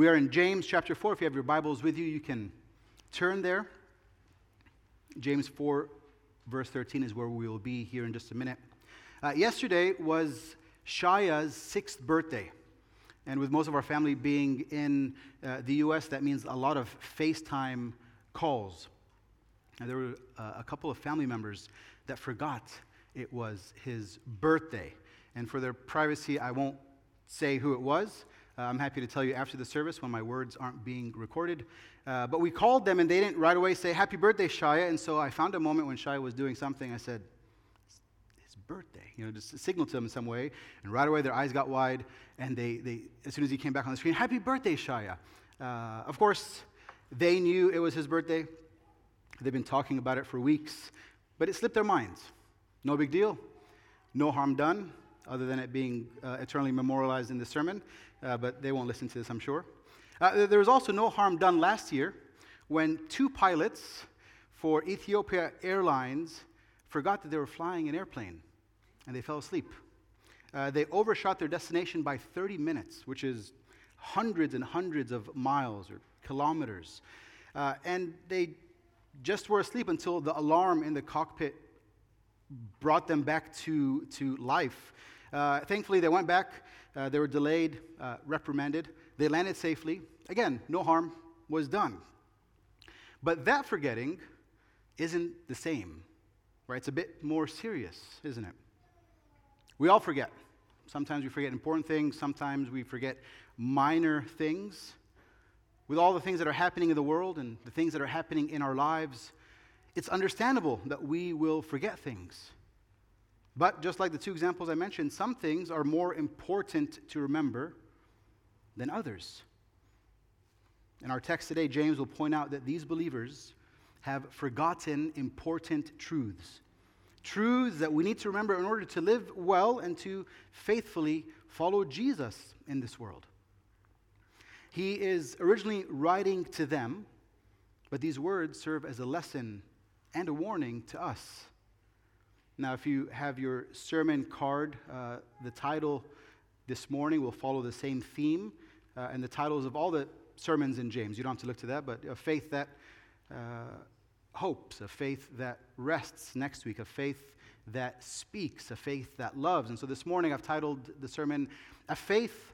We are in James chapter 4. If you have your Bibles with you, you can turn there. James 4, verse 13 is where we will be here in just a minute. Uh, yesterday was Shaya's sixth birthday. And with most of our family being in uh, the U.S., that means a lot of FaceTime calls. And there were uh, a couple of family members that forgot it was his birthday. And for their privacy, I won't say who it was. Uh, I'm happy to tell you after the service when my words aren't being recorded. Uh, but we called them and they didn't right away say, Happy birthday, Shaya. And so I found a moment when Shaya was doing something. I said, It's birthday. You know, just signal to them in some way. And right away their eyes got wide. And they, they as soon as he came back on the screen, Happy birthday, Shaya. Uh, of course, they knew it was his birthday. They've been talking about it for weeks, but it slipped their minds. No big deal. No harm done, other than it being uh, eternally memorialized in the sermon, uh, but they won't listen to this, I'm sure. Uh, there was also no harm done last year when two pilots for Ethiopia Airlines forgot that they were flying an airplane and they fell asleep. Uh, they overshot their destination by 30 minutes, which is hundreds and hundreds of miles or kilometers. Uh, and they just were asleep until the alarm in the cockpit brought them back to, to life. Uh, thankfully, they went back. Uh, they were delayed, uh, reprimanded. They landed safely. Again, no harm was done. But that forgetting isn't the same, right? It's a bit more serious, isn't it? We all forget. Sometimes we forget important things, sometimes we forget minor things with all the things that are happening in the world and the things that are happening in our lives, it's understandable that we will forget things. But just like the two examples I mentioned, some things are more important to remember than others. In our text today, James will point out that these believers have forgotten important truths. Truths that we need to remember in order to live well and to faithfully follow Jesus in this world. He is originally writing to them, but these words serve as a lesson and a warning to us. Now, if you have your sermon card, uh, the title this morning will follow the same theme, uh, and the titles of all the sermons in James. You don't have to look to that, but a faith that uh, hopes, a faith that rests next week, a faith that speaks, a faith that loves. And so this morning I've titled the sermon, A Faith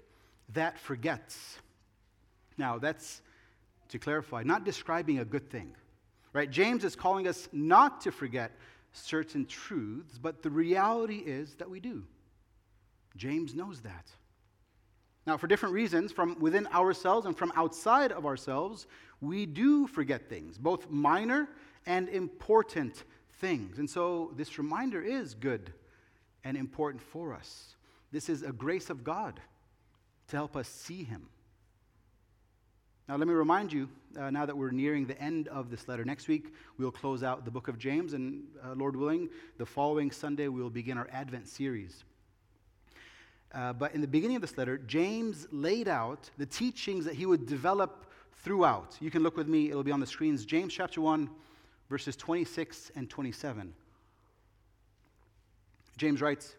That Forgets. Now, that's to clarify, not describing a good thing. Right? James is calling us not to forget certain truths, but the reality is that we do. James knows that. Now, for different reasons, from within ourselves and from outside of ourselves, we do forget things, both minor and important things. And so, this reminder is good and important for us. This is a grace of God to help us see Him. Now, let me remind you, uh, now that we're nearing the end of this letter, next week we'll close out the book of James, and uh, Lord willing, the following Sunday we will begin our Advent series. Uh, but in the beginning of this letter, James laid out the teachings that he would develop throughout. You can look with me, it'll be on the screens. James chapter 1, verses 26 and 27. James writes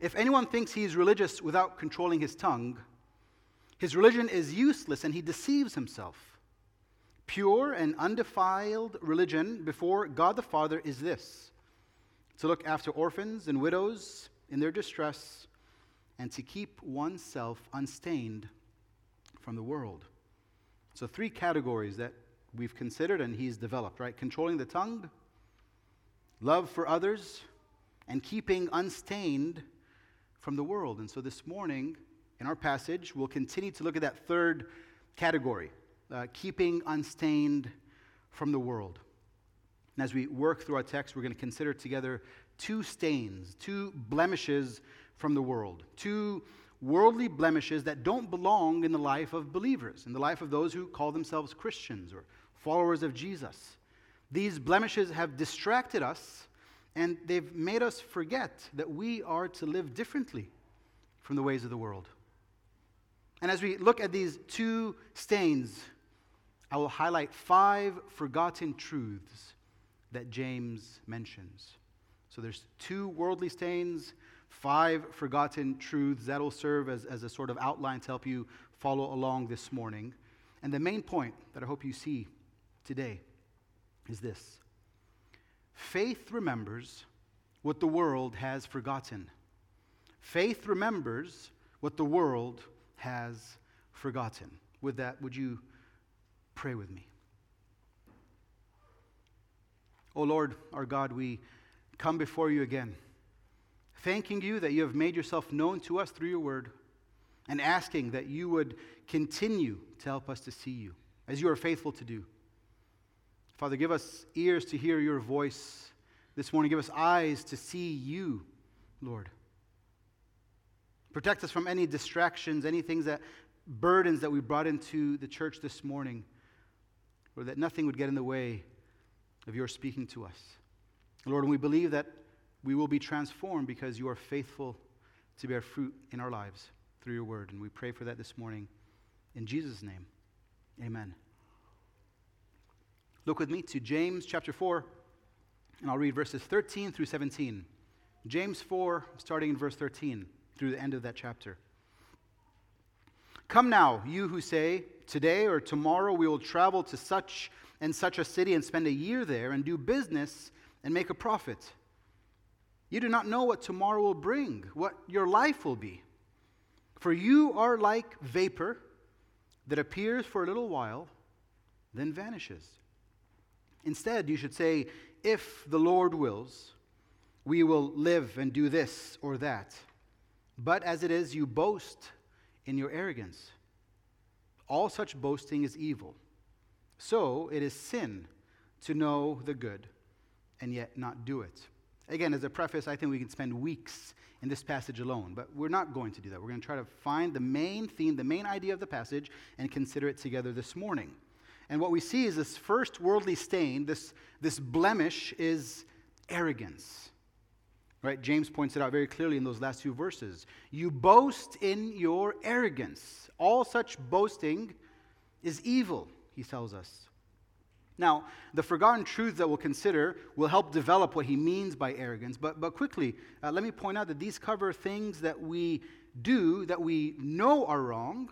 If anyone thinks he is religious without controlling his tongue, his religion is useless and he deceives himself. Pure and undefiled religion before God the Father is this to look after orphans and widows in their distress and to keep oneself unstained from the world. So, three categories that we've considered and he's developed, right? Controlling the tongue, love for others, and keeping unstained from the world. And so, this morning, in our passage, we'll continue to look at that third category uh, keeping unstained from the world. And as we work through our text, we're going to consider together two stains, two blemishes from the world, two worldly blemishes that don't belong in the life of believers, in the life of those who call themselves Christians or followers of Jesus. These blemishes have distracted us and they've made us forget that we are to live differently from the ways of the world. And as we look at these two stains, I will highlight five forgotten truths that James mentions. So there's two worldly stains, five forgotten truths. That'll serve as, as a sort of outline to help you follow along this morning. And the main point that I hope you see today is this faith remembers what the world has forgotten. Faith remembers what the world has forgotten. With that, would you pray with me? Oh Lord, our God, we come before you again, thanking you that you have made yourself known to us through your word, and asking that you would continue to help us to see you, as you are faithful to do. Father, give us ears to hear your voice this morning. Give us eyes to see you, Lord. Protect us from any distractions, any things that burdens that we brought into the church this morning, or that nothing would get in the way of your speaking to us. Lord, and we believe that we will be transformed because you are faithful to bear fruit in our lives through your word. And we pray for that this morning. In Jesus' name, amen. Look with me to James chapter 4, and I'll read verses 13 through 17. James 4, starting in verse 13, through the end of that chapter. Come now, you who say, Today or tomorrow we will travel to such and such a city and spend a year there and do business and make a profit. You do not know what tomorrow will bring, what your life will be. For you are like vapor that appears for a little while, then vanishes. Instead, you should say, If the Lord wills, we will live and do this or that. But as it is, you boast in your arrogance. All such boasting is evil. So it is sin to know the good and yet not do it. Again, as a preface, I think we can spend weeks in this passage alone, but we're not going to do that. We're going to try to find the main theme, the main idea of the passage, and consider it together this morning. And what we see is this first worldly stain, this, this blemish, is arrogance. Right? James points it out very clearly in those last two verses. You boast in your arrogance. All such boasting is evil he tells us. Now, the forgotten truths that we'll consider will help develop what he means by arrogance. But, but quickly, uh, let me point out that these cover things that we do that we know are wrong,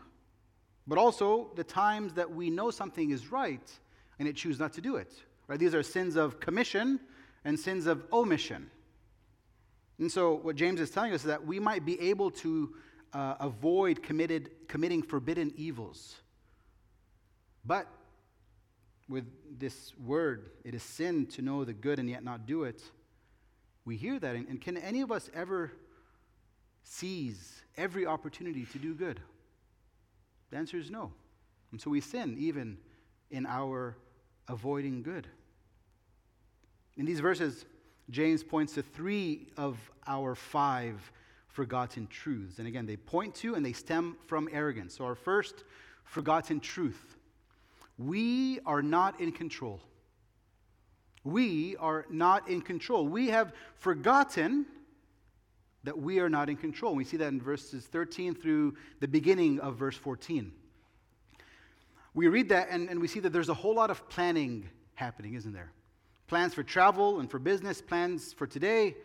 but also the times that we know something is right and it choose not to do it. Right? These are sins of commission and sins of omission. And so, what James is telling us is that we might be able to uh, avoid committed, committing forbidden evils. But with this word, it is sin to know the good and yet not do it. We hear that. And can any of us ever seize every opportunity to do good? The answer is no. And so we sin even in our avoiding good. In these verses, James points to three of our five forgotten truths. And again, they point to and they stem from arrogance. So, our first forgotten truth we are not in control. We are not in control. We have forgotten that we are not in control. We see that in verses 13 through the beginning of verse 14. We read that and, and we see that there's a whole lot of planning happening, isn't there? Plans for travel and for business, plans for today,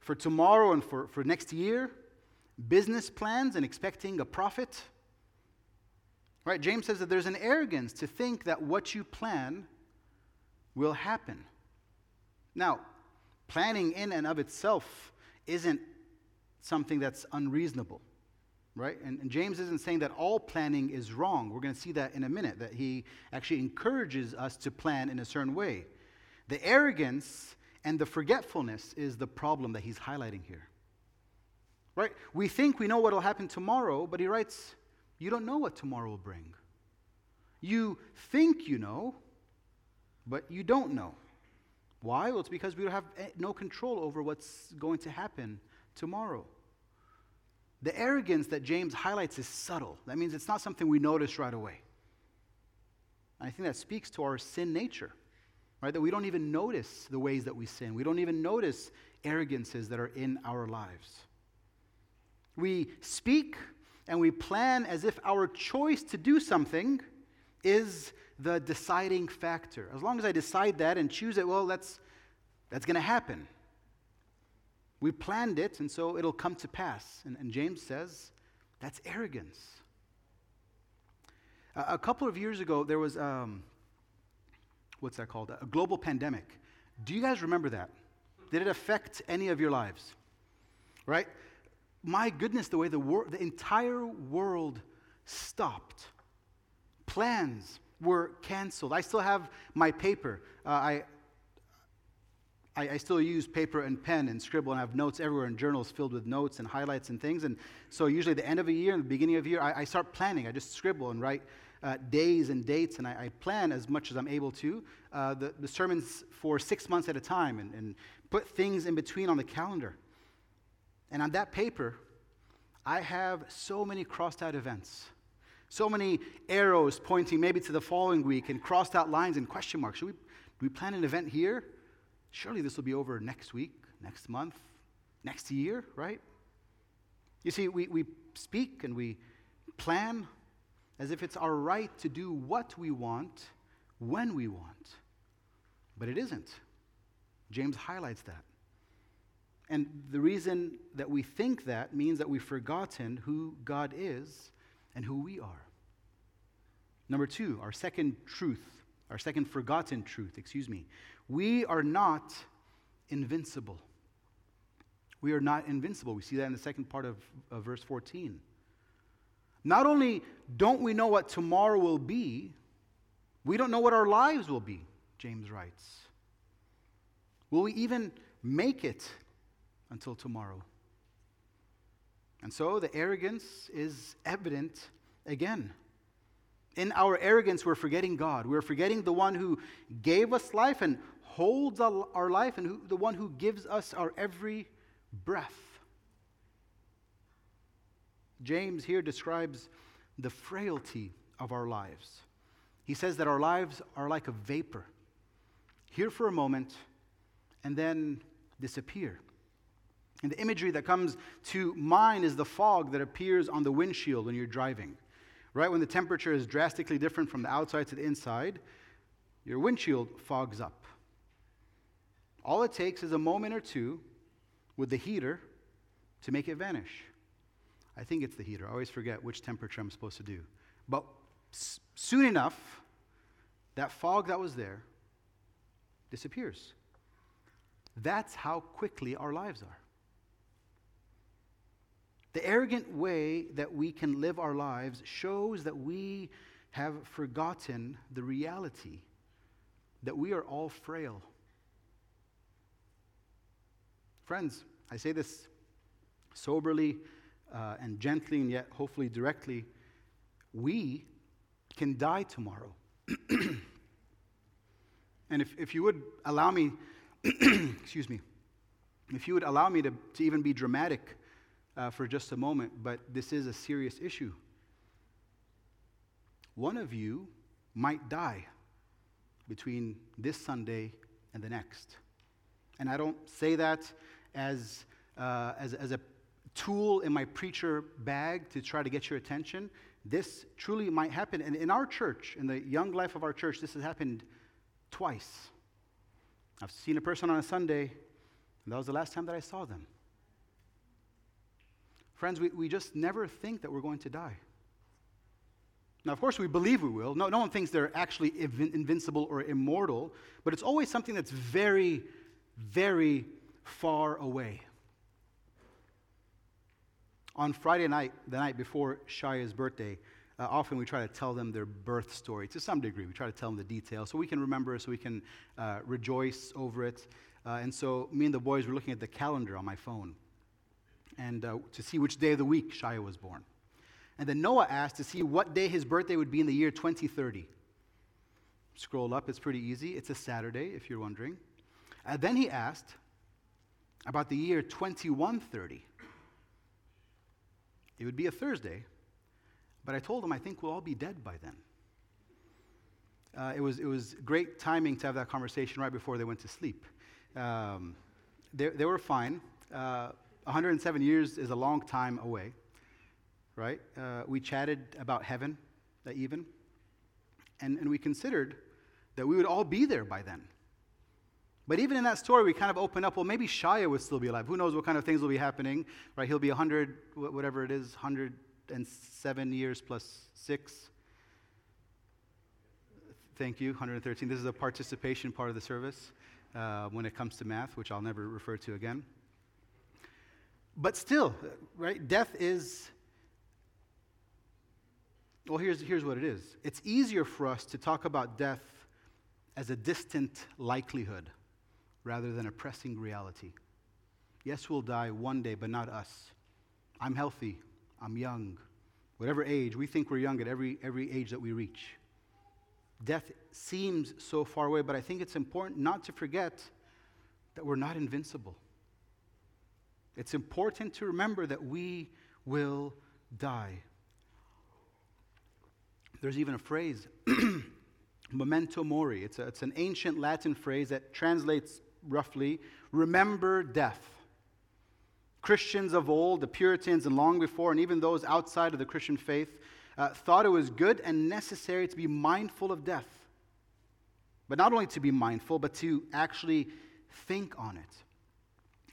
for tomorrow, and for, for next year, business plans and expecting a profit Right? James says that there's an arrogance to think that what you plan will happen. Now, planning in and of itself isn't something that's unreasonable, right? And, and, James isn't saying that all planning is wrong. We're going to see that in a minute, that he actually encourages us to plan in a certain way. The arrogance and the forgetfulness is the problem that he's highlighting here, right? We think we know what will happen tomorrow, but he writes, you don't know what tomorrow will bring. You think you know, but you don't know. Why? Well, it's because we have eh, no control over what's going to happen tomorrow. The arrogance that James highlights is subtle. That means it's not something we notice right away. I think that speaks to our sin nature, right? That we don't even notice the ways that we sin. We don't even notice arrogances that are in our lives. We speak and we plan as if our choice to do something is the deciding factor. As long as I decide that and choose it, well, that's, that's going to happen. We planned it, and so it'll come to pass. And, and James says that's arrogance. A, couple of years ago, there was, um, what's that called? A global pandemic. Do you guys remember that? Did it affect any of your lives? Right? My goodness, the way the, wor- the entire world stopped. Plans were canceled. I still have my paper. Uh, I, I, I, still use paper and pen and scribble and I have notes everywhere and journals filled with notes and highlights and things. And so, usually, the end of a year and the beginning of a year, I, I start planning. I just scribble and write uh, days and dates, and I, I, plan as much as I'm able to uh, the, the, sermons for six months at a time and, and put things in between on the calendar. And on that paper, I have so many crossed out events, so many arrows pointing maybe to the following week, and crossed out lines and question marks. Should we, do we plan an event here? Surely this will be over next week, next month, next year, right? You see, we, we speak and we plan as if it's our right to do what we want when we want. But it isn't. James highlights that. And the reason that we think that means that we've forgotten who God is and who we are. Number two, our second truth, our second forgotten truth, excuse me. We are not invincible. We are not invincible. We see that in the second part of, of verse 14. Not only don't we know what tomorrow will be, we don't know what our lives will be, James writes. Will we even make it until tomorrow? And so the arrogance is evident again. In our arrogance, we're forgetting God. We're forgetting the one who gave us life and holds our life and who, the one who gives us our every breath. James here describes the frailty of our lives. He says that our lives are like a vapor, here for a moment and then disappear. And the imagery that comes to mind is the fog that appears on the windshield when you're driving. Right when the temperature is drastically different from the outside to the inside, your windshield fogs up. All it takes is a moment or two with the heater to make it vanish. I think it's the heater. I always forget which temperature I'm supposed to do. But s- soon enough, that fog that was there disappears. That's how quickly our lives are. The arrogant way that we can live our lives shows that we have forgotten the reality that we are all frail. Friends, I say this soberly uh, and gently and yet hopefully directly, we can die tomorrow. and if, if you would allow me, excuse me, if you would allow me to, to even be dramatic uh, for just a moment, but this is a serious issue. One of you might die between this Sunday and the next. And I don't say that as, uh, as, as a tool in my preacher bag to try to get your attention. This truly might happen. And in our church, in the young life of our church, this has happened twice. I've seen a person on a Sunday, and that was the last time that I saw them. Friends, we, we just never think that we're going to die. Now, of course, we believe we will. No, no one thinks they're actually invincible or immortal, but it's always something that's very, very far away on Friday night, the night before Shaya's birthday, uh, often we try to tell them their birth story to some degree. We try to tell them the details so we can remember, so we can uh, rejoice over it. Uh, and so me and the boys were looking at the calendar on my phone and uh, to see which day of the week Shaya was born. And then Noah asked to see what day his birthday would be in the year 2030. Scroll up, it's pretty easy. It's a Saturday, if you're wondering. Uh, then he asked about the year 2130. It would be a Thursday, but I told him I think we'll all be dead by then. Uh, it, was, it was great timing to have that conversation right before they went to sleep. Um, they, they were fine. Uh, 107 years is a long time away, right? Uh, we chatted about heaven uh, even, and, and we considered that we would all be there by then. But even in that story, we kind of open up, well, maybe Shaya would still be alive. Who knows what kind of things will be happening, right? He'll be 100, whatever it is, 107 years plus six. Thank you, 113. This is a participation part of the service uh, when it comes to math, which I'll never refer to again. But still, right, death is. Well, here's, here's what it is it's easier for us to talk about death as a distant likelihood rather than a pressing reality. Yes, we'll die one day, but not us. I'm healthy, I'm young. Whatever age, we think we're young at every, every age that we reach. Death seems so far away, but I think it's important not to forget that we're not invincible. It's important to remember that we will die. There's even a phrase, memento mori. It's, a, it's an ancient Latin phrase that translates roughly, remember death. Christians of old, the Puritans, and long before, and even those outside of the Christian faith, uh, thought it was good and necessary to be mindful of death. But not only to be mindful, but to actually think on it.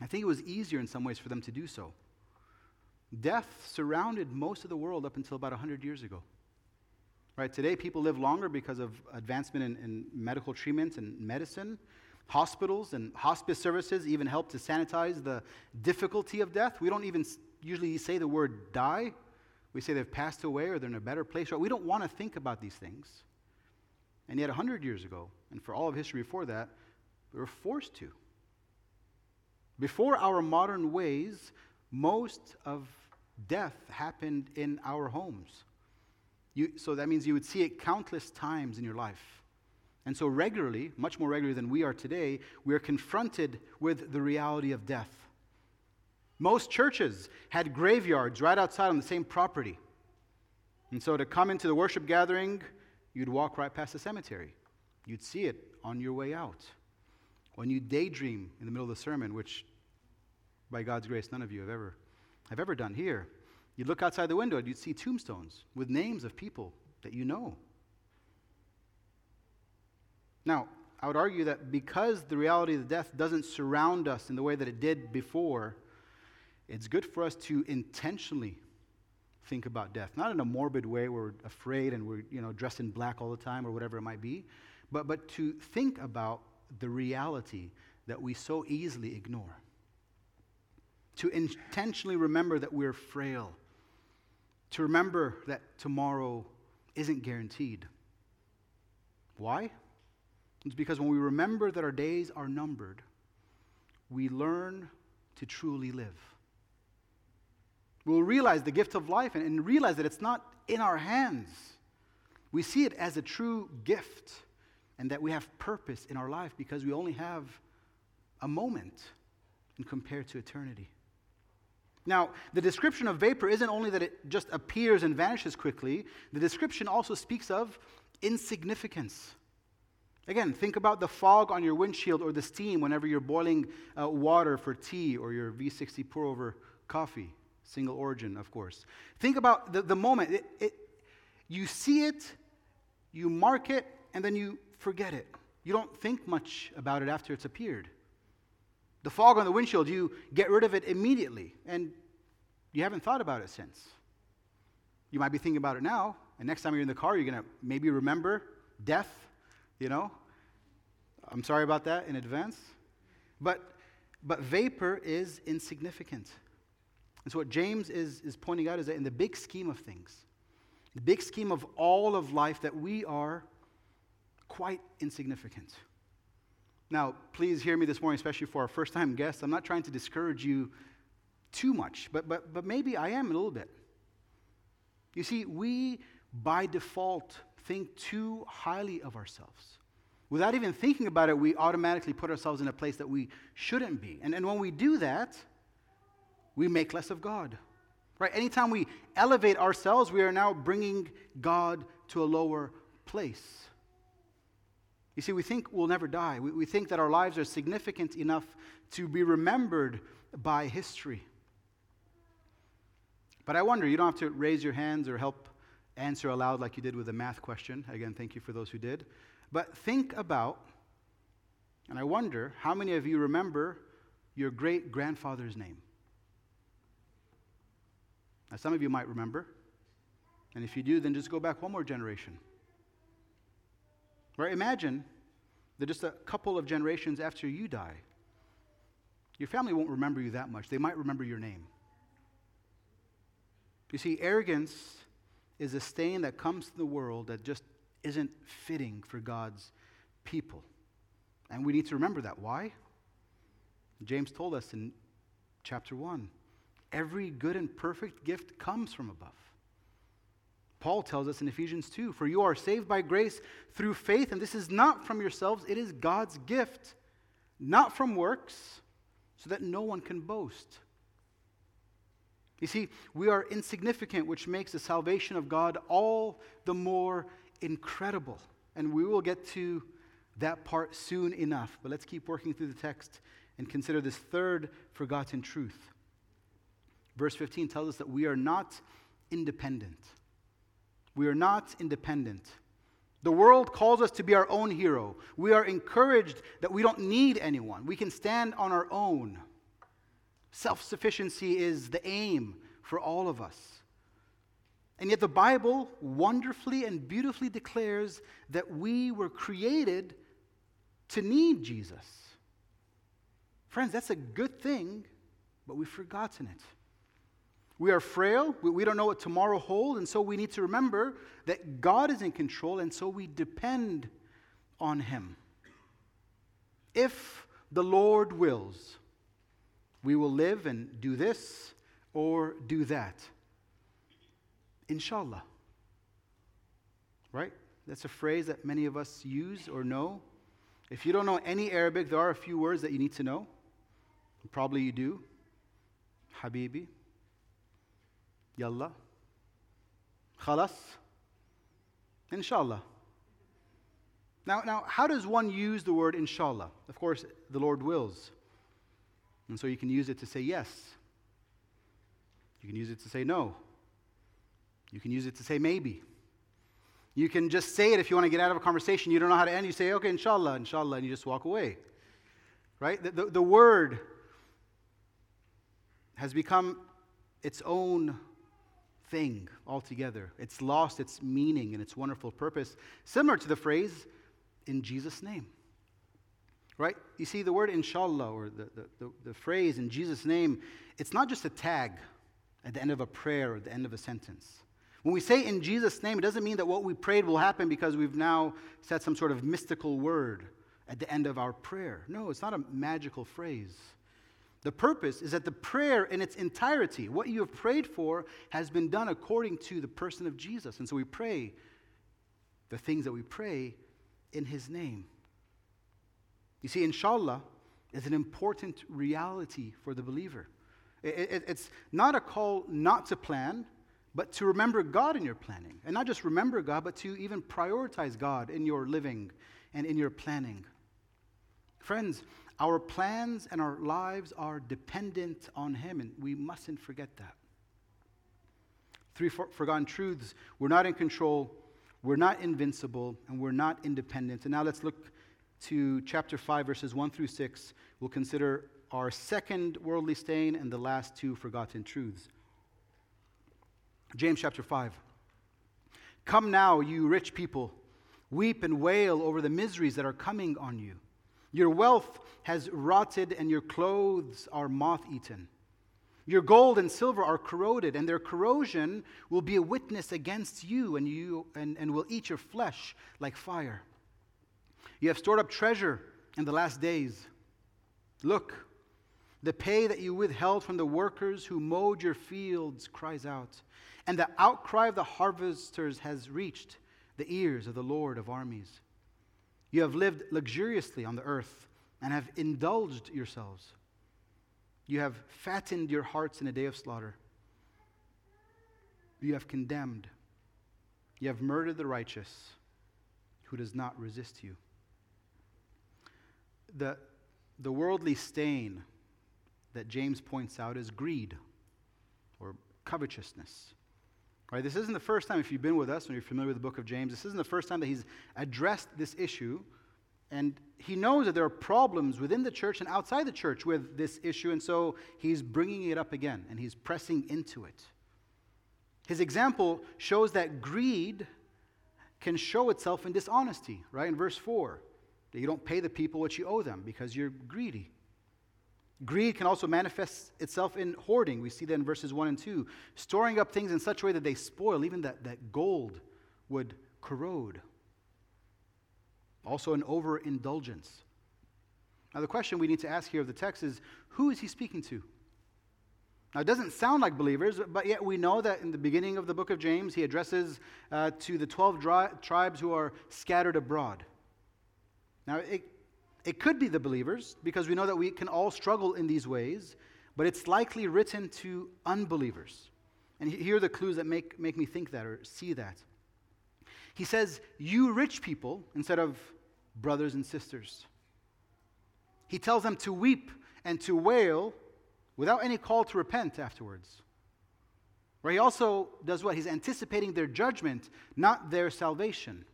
I think it was easier in some ways for them to do so. Death surrounded most of the world up until about 100 years ago. Right, today people live longer because of advancement in, in medical treatment and medicine. Hospitals and hospice services even help to sanitize the difficulty of death. We don't even usually say the word die. We say they've passed away or they're in a better place. We don't want to think about these things. And yet, 100 years ago, and for all of history before that, we were forced to. Before our modern ways, most of death happened in our homes. You, so that means you would see it countless times in your life. And so, regularly, much more regularly than we are today, we are confronted with the reality of death. Most churches had graveyards right outside on the same property. And so, to come into the worship gathering, you'd walk right past the cemetery. You'd see it on your way out. When you daydream in the middle of the sermon, which by God's grace none of you have ever, have ever done here, you'd look outside the window and you'd see tombstones with names of people that you know. Now, I would argue that because the reality of death doesn't surround us in the way that it did before, it's good for us to intentionally think about death. Not in a morbid way where we're afraid and we're you know, dressed in black all the time or whatever it might be, but, but to think about the reality that we so easily ignore. To intentionally remember that we're frail. To remember that tomorrow isn't guaranteed. Why? It's because when we remember that our days are numbered, we learn to truly live. We'll realize the gift of life and, and realize that it's not in our hands. We see it as a true gift and that we have purpose in our life because we only have a moment and compared to eternity. Now, the description of vapor isn't only that it just appears and vanishes quickly, the description also speaks of insignificance. Again, think about the fog on your windshield or the steam whenever you're boiling uh, water for tea or your V60 pour over coffee, single origin, of course. Think about the, the moment. It, it, you see it, you mark it, and then you forget it. You don't think much about it after it's appeared. The fog on the windshield, you get rid of it immediately, and you haven't thought about it since. You might be thinking about it now, and next time you're in the car, you're going to maybe remember death you know? I'm sorry about that in advance. But, but vapor is insignificant. And so, what James is, is pointing out is that in the big scheme of things, the big scheme of all of life, that we are quite insignificant. Now, please hear me this morning, especially for our first time guests. I'm not trying to discourage you too much, but, but, but maybe I am a little bit. You see, we by default think too highly of ourselves. Without even thinking about it, we automatically put ourselves in a place that we shouldn't be. And, and when we do that, we make less of God. Right? Anytime we elevate ourselves, we are now bringing God to a lower place. You see, we think we'll never die. We, we think that our lives are significant enough to be remembered by history. But I wonder, you don't have to raise your hands or help answer aloud like you did with the math question. Again, thank you for those who did. But think about, and I wonder, how many of you remember your great grandfather's name? Now, some of you might remember. And if you do, then just go back one more generation. Right? Imagine that just a couple of generations after you die, your family won't remember you that much. They might remember your name. You see, arrogance is a stain that comes to the world that just isn't fitting for God's people. And we need to remember that. Why? James told us in chapter 1 every good and perfect gift comes from above. Paul tells us in Ephesians 2 For you are saved by grace through faith, and this is not from yourselves, it is God's gift, not from works, so that no one can boast. You see, we are insignificant, which makes the salvation of God all the more incredible. And we will get to that part soon enough. But let's keep working through the text and consider this third forgotten truth. Verse 15 tells us that we are not independent. We are not independent. The world calls us to be our own hero. We are encouraged that we don't need anyone. We can stand on our own. Self sufficiency is the aim for all of us. And yet, the Bible wonderfully and beautifully declares that we were created to need Jesus. Friends, that's a good thing, but we've forgotten it. We are frail. We, don't know what tomorrow holds. And so we need to remember that God is in control. And so we depend on Him. If the Lord wills, we will live and do this or do that. Inshallah. Right? That's a phrase that many of us use or know. If you don't know any Arabic, there are a few words that you need to know. Probably you do. Habibi. Yalla. Khalas. Inshallah. Now, now, how does one use the word inshallah? Of course, the Lord wills. And so you can use it to say yes. You can use it to say no. You can use it to say maybe. You can just say it if you want to get out of a conversation. You don't know how to end. You say, okay, inshallah, inshallah, and you just walk away. Right? The, the, the word has become its own thing altogether. It's lost its meaning and its wonderful purpose, similar to the phrase, in Jesus' name. Right? You see, the word inshallah, or the, the, the, the phrase in Jesus' name, it's not just a tag at the end of a prayer or the end of a sentence. When we say in Jesus' name, it doesn't mean that what we prayed will happen because we've now said some sort of mystical word at the end of our prayer. No, it's not a magical phrase. The purpose is that the prayer in its entirety, what you have prayed for, has been done according to the person of Jesus. And so we pray the things that we pray in his name. You see, inshallah is an important reality for the believer. It, it, it's not a call not to plan, but to remember God in your planning. And not just remember God, but to even prioritize God in your living and in your planning. Friends, our plans and our lives are dependent on Him, and we mustn't forget that. Three for- forgotten truths we're not in control, we're not invincible, and we're not independent. And now let's look to chapter 5, verses 1 through 6. We'll consider our second worldly stain and the last two forgotten truths. James chapter 5. Come now, you rich people, weep and wail over the miseries that are coming on you. Your wealth has rotted, and your clothes are moth eaten. Your gold and silver are corroded, and their corrosion will be a witness against you, and, you and, and will eat your flesh like fire. You have stored up treasure in the last days. Look, the pay that you withheld from the workers who mowed your fields cries out, and the outcry of the harvesters has reached the ears of the Lord of armies. You have lived luxuriously on the earth and have indulged yourselves. You have fattened your hearts in a day of slaughter. You have condemned. You have murdered the righteous who does not resist you. The, the worldly stain that James points out is greed or covetousness. Right? This isn't the first time, if you've been with us and you're familiar with the book of James, this isn't the first time that he's addressed this issue. And he knows that there are problems within the church and outside the church with this issue, and so he's bringing it up again and he's pressing into it. His example shows that greed can show itself in dishonesty, right? In verse 4, that you don't pay the people what you owe them because you're greedy. Greed can also manifest itself in hoarding. We see that in verses 1 and 2. Storing up things in such a way that they spoil, even that, that gold would corrode. Also, an overindulgence. Now, the question we need to ask here of the text is who is he speaking to? Now, it doesn't sound like believers, but yet we know that in the beginning of the book of James, he addresses uh, to the 12 dri- tribes who are scattered abroad. Now, it, it could be the believers, because we know that we can all struggle in these ways, but it's likely written to unbelievers. And here are the clues that make, make me think that or see that. He says, You rich people, instead of brothers and sisters. He tells them to weep and to wail without any call to repent afterwards. Where he also does what? He's anticipating their judgment, not their salvation.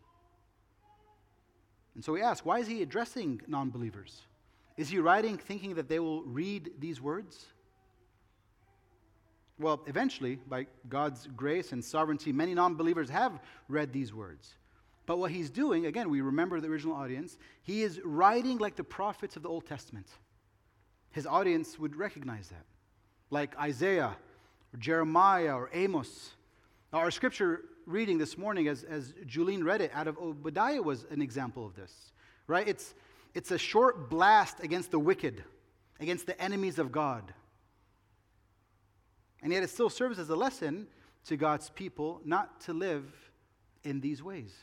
And so we ask, why is he addressing non believers? Is he writing thinking that they will read these words? Well, eventually, by God's grace and sovereignty, many non believers have read these words. But what he's doing, again, we remember the original audience, he is writing like the prophets of the Old Testament. His audience would recognize that, like Isaiah or Jeremiah or Amos. Now, our scripture reading this morning, as, as Julene read it out of Obadiah, was an example of this, right? It's, it's a short blast against the wicked, against the enemies of God. And yet it still serves as a lesson to God's people not to live in these ways.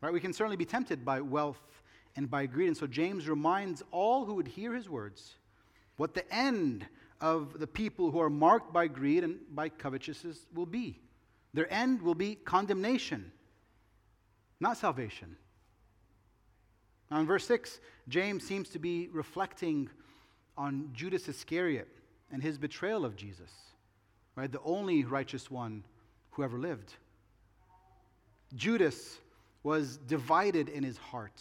Right? We can certainly be tempted by wealth and by greed. And so James reminds all who would hear his words what the end of the people who are marked by greed and by covetousness will be. Their end will be condemnation, not salvation. Now, in verse 6, James seems to be reflecting on Judas Iscariot and his betrayal of Jesus, right? The only righteous one who ever lived. Judas was divided in his heart.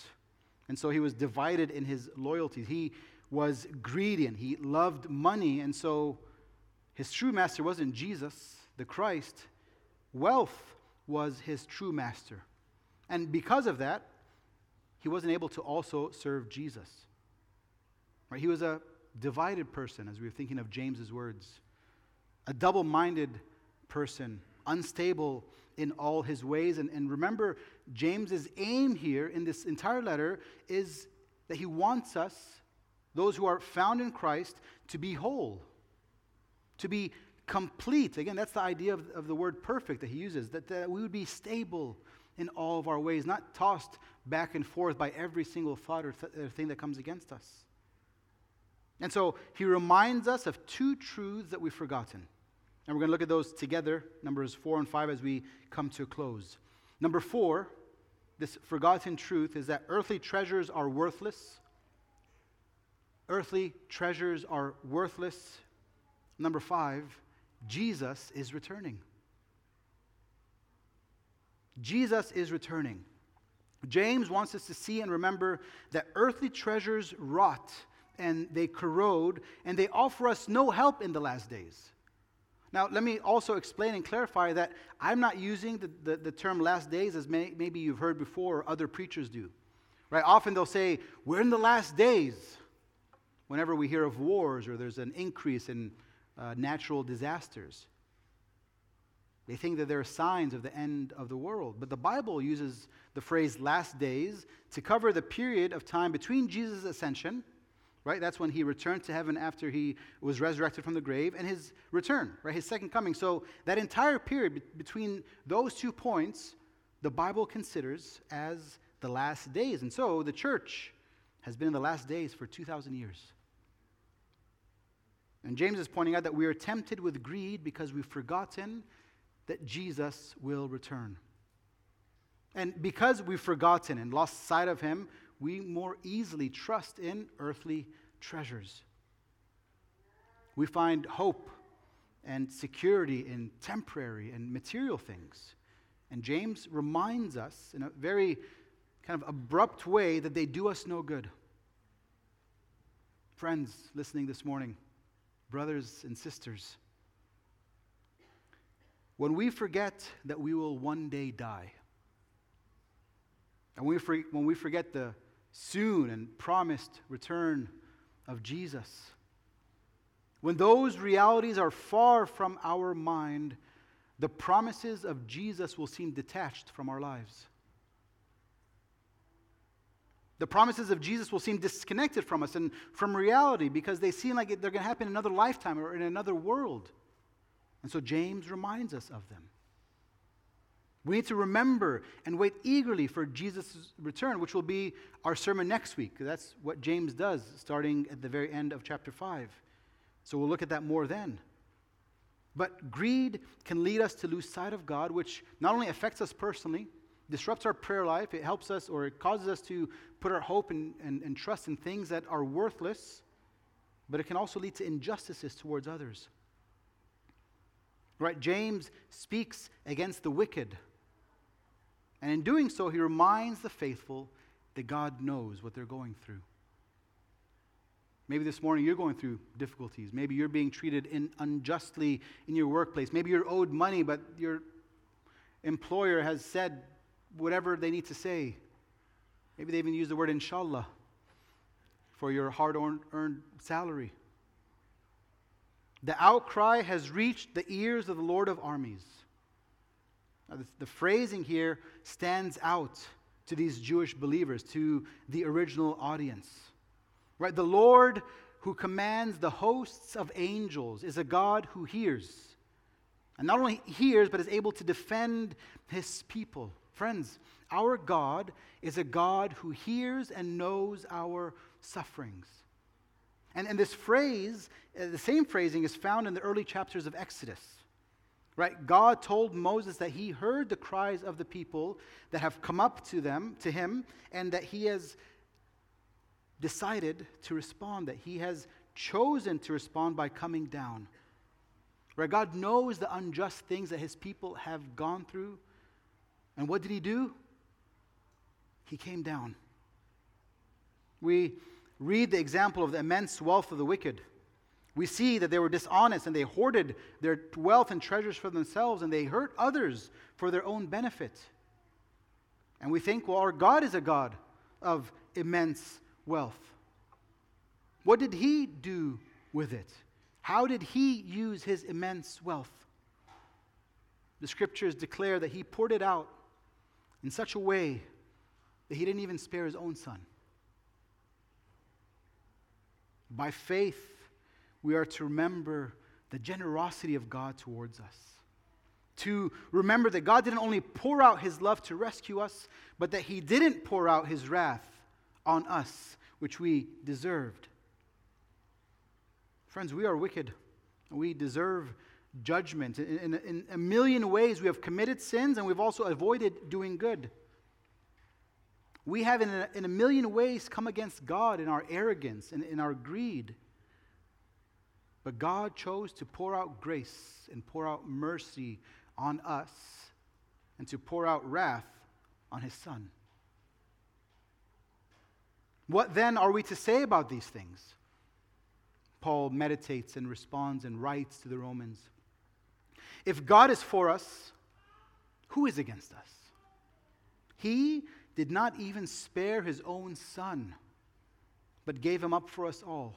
And so he was divided in his loyalties. He was greedy and he loved money. And so his true master wasn't Jesus, the Christ. Wealth was his true master. And because of that, he wasn't able to also serve Jesus. Right? He was a divided person, as we were thinking of James's words, a double minded person, unstable in all his ways. And, and remember, James's aim here in this entire letter is that he wants us, those who are found in Christ, to be whole, to be complete. Again, that's the idea of, of the word perfect that he uses, that, that we would be stable in all of our ways, not tossed back and forth by every single thought or th- thing that comes against us. And so he reminds us of two truths that we've forgotten. And we're going to look at those together, numbers four and five, as we come to a close. Number four, this forgotten truth is that earthly treasures are worthless. Earthly treasures are worthless. Number five, Jesus is returning. Jesus is returning. James wants us to see and remember that earthly treasures rot and they corrode and they offer us no help in the last days. Now, let me also explain and clarify that I'm not using the, the, the term last days as may, maybe you've heard before or other preachers do. Right? Often they'll say, We're in the last days whenever we hear of wars or there's an increase in uh, natural disasters. They think that there are signs of the end of the world. But the Bible uses the phrase last days to cover the period of time between Jesus' ascension right? That's when he returned to heaven after he was resurrected from the grave, and his return, right? His second coming. So that entire period be- between those two points, the Bible considers as the last days. And so the church has been in the last days for 2,000 years. And James is pointing out that we are tempted with greed because we've forgotten that Jesus will return. And because we've forgotten and lost sight of him, we more easily trust in earthly treasures. We find hope and security in temporary and material things. And James reminds us in a very kind of abrupt way that they do us no good. Friends listening this morning, brothers and sisters, when we forget that we will one day die, And when we, when we forget the soon and promised return of Jesus, when those realities are far from our mind, the promises of Jesus will seem detached from our lives. The promises of Jesus will seem disconnected from us and from reality because they seem like they're going to happen in another lifetime or in another world. And so James reminds us of them. We need to remember and wait eagerly for Jesus' return, which will be our sermon next week. That's what James does, starting at the very end of chapter 5. So we'll look at that more then. But greed can lead us to lose sight of God, which not only affects us personally, disrupts our prayer life. It helps us or it causes us to put our hope and, and, and trust in things that are worthless, but it can also lead to injustices towards others. Right? James speaks against the wicked. And in doing so, he reminds the faithful that God knows what they're going through. Maybe this morning you're going through difficulties. Maybe you're being treated in unjustly in your workplace. Maybe you're owed money, but your employer has said whatever they need to say. Maybe they even use the word inshallah for your hard earned salary. The outcry has reached the ears of the Lord of armies. Now, the, the phrasing here stands out to these Jewish believers, to the original audience. Right? The Lord who commands the hosts of angels is a God who hears. And not only hears, but is able to defend his people. Friends, our God is a God who hears and knows our sufferings. And, and this phrase, uh, the same phrasing, is found in the early chapters of Exodus. Right? God told Moses that he heard the cries of the people that have come up to them, to him, and that he has decided to respond, that he has chosen to respond by coming down. Right? God knows the unjust things that his people have gone through and what did he do? He came down. We read the example of the immense wealth of the wicked. We see that they were dishonest and they hoarded their wealth and treasures for themselves and they hurt others for their own benefit. And we think, well, our God is a God of immense wealth. What did he do with it? How did he use his immense wealth? The scriptures declare that he poured it out in such a way that he didn't even spare his own son. By faith, we are to remember the generosity of God towards us. To remember that God didn't only pour out his love to rescue us, but that he didn't pour out his wrath on us, which we deserved. Friends, we are wicked. We deserve judgment. In, in, in, a million ways, we have committed sins and we've also avoided doing good. We have, in a, in a million ways, come against God in our arrogance and in our greed. But God chose to pour out grace and pour out mercy on us and to pour out wrath on his Son. What then are we to say about these things? Paul meditates and responds and writes to the Romans. If God is for us, who is against us? He did not even spare his own son, but gave him up for us all.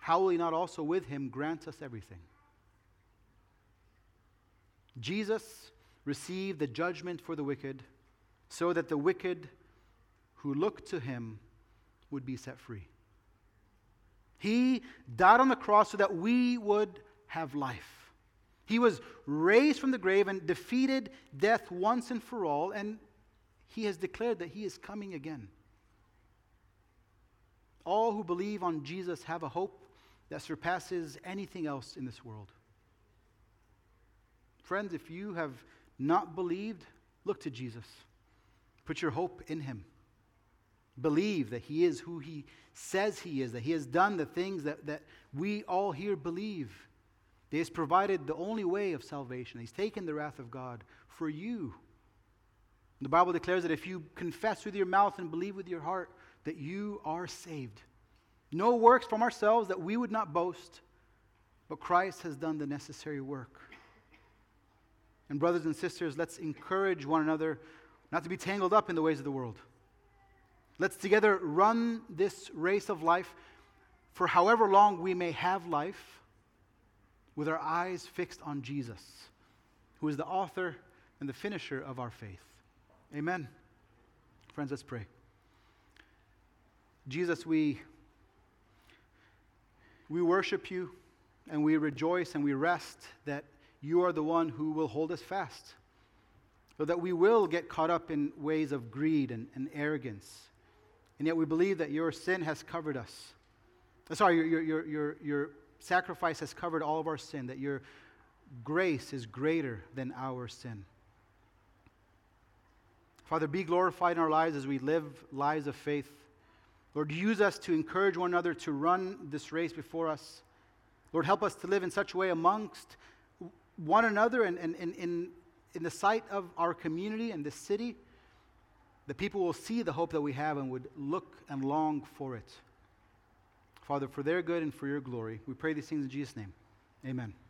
How will he not also with him grant us everything? Jesus received the judgment for the wicked so that the wicked who looked to him would be set free. He died on the cross so that we would have life. He was raised from the grave and defeated death once and for all, and he has declared that he is coming again. All who believe on Jesus have a hope that surpasses anything else in this world. Friends, if you have not believed, look to Jesus. Put your hope in him. Believe that he is who he says he is, that he has done the things that, that we all here believe. He has provided the only way of salvation. He's taken the wrath of God for you. The Bible declares that if you confess with your mouth and believe with your heart, that you are saved. No works from ourselves that we would not boast, but Christ has done the necessary work. And, brothers and sisters, let's encourage one another not to be tangled up in the ways of the world. Let's together run this race of life for however long we may have life with our eyes fixed on Jesus, who is the author and the finisher of our faith. Amen. Friends, let's pray. Jesus, we, we worship you and we rejoice and we rest that you are the one who will hold us fast. So that we will get caught up in ways of greed and, and arrogance. And yet we believe that your sin has covered us. Sorry, your, your, your, your sacrifice has covered all of our sin, that your grace is greater than our sin. Father, be glorified in our lives as we live lives of faith. Lord, use us to encourage one another to run this race before us. Lord, help us to live in such a way amongst one another and, and, and in, in the sight of our community and the city that people will see the hope that we have and would look and long for it. Father, for their good and for your glory, we pray these things in Jesus' name. Amen.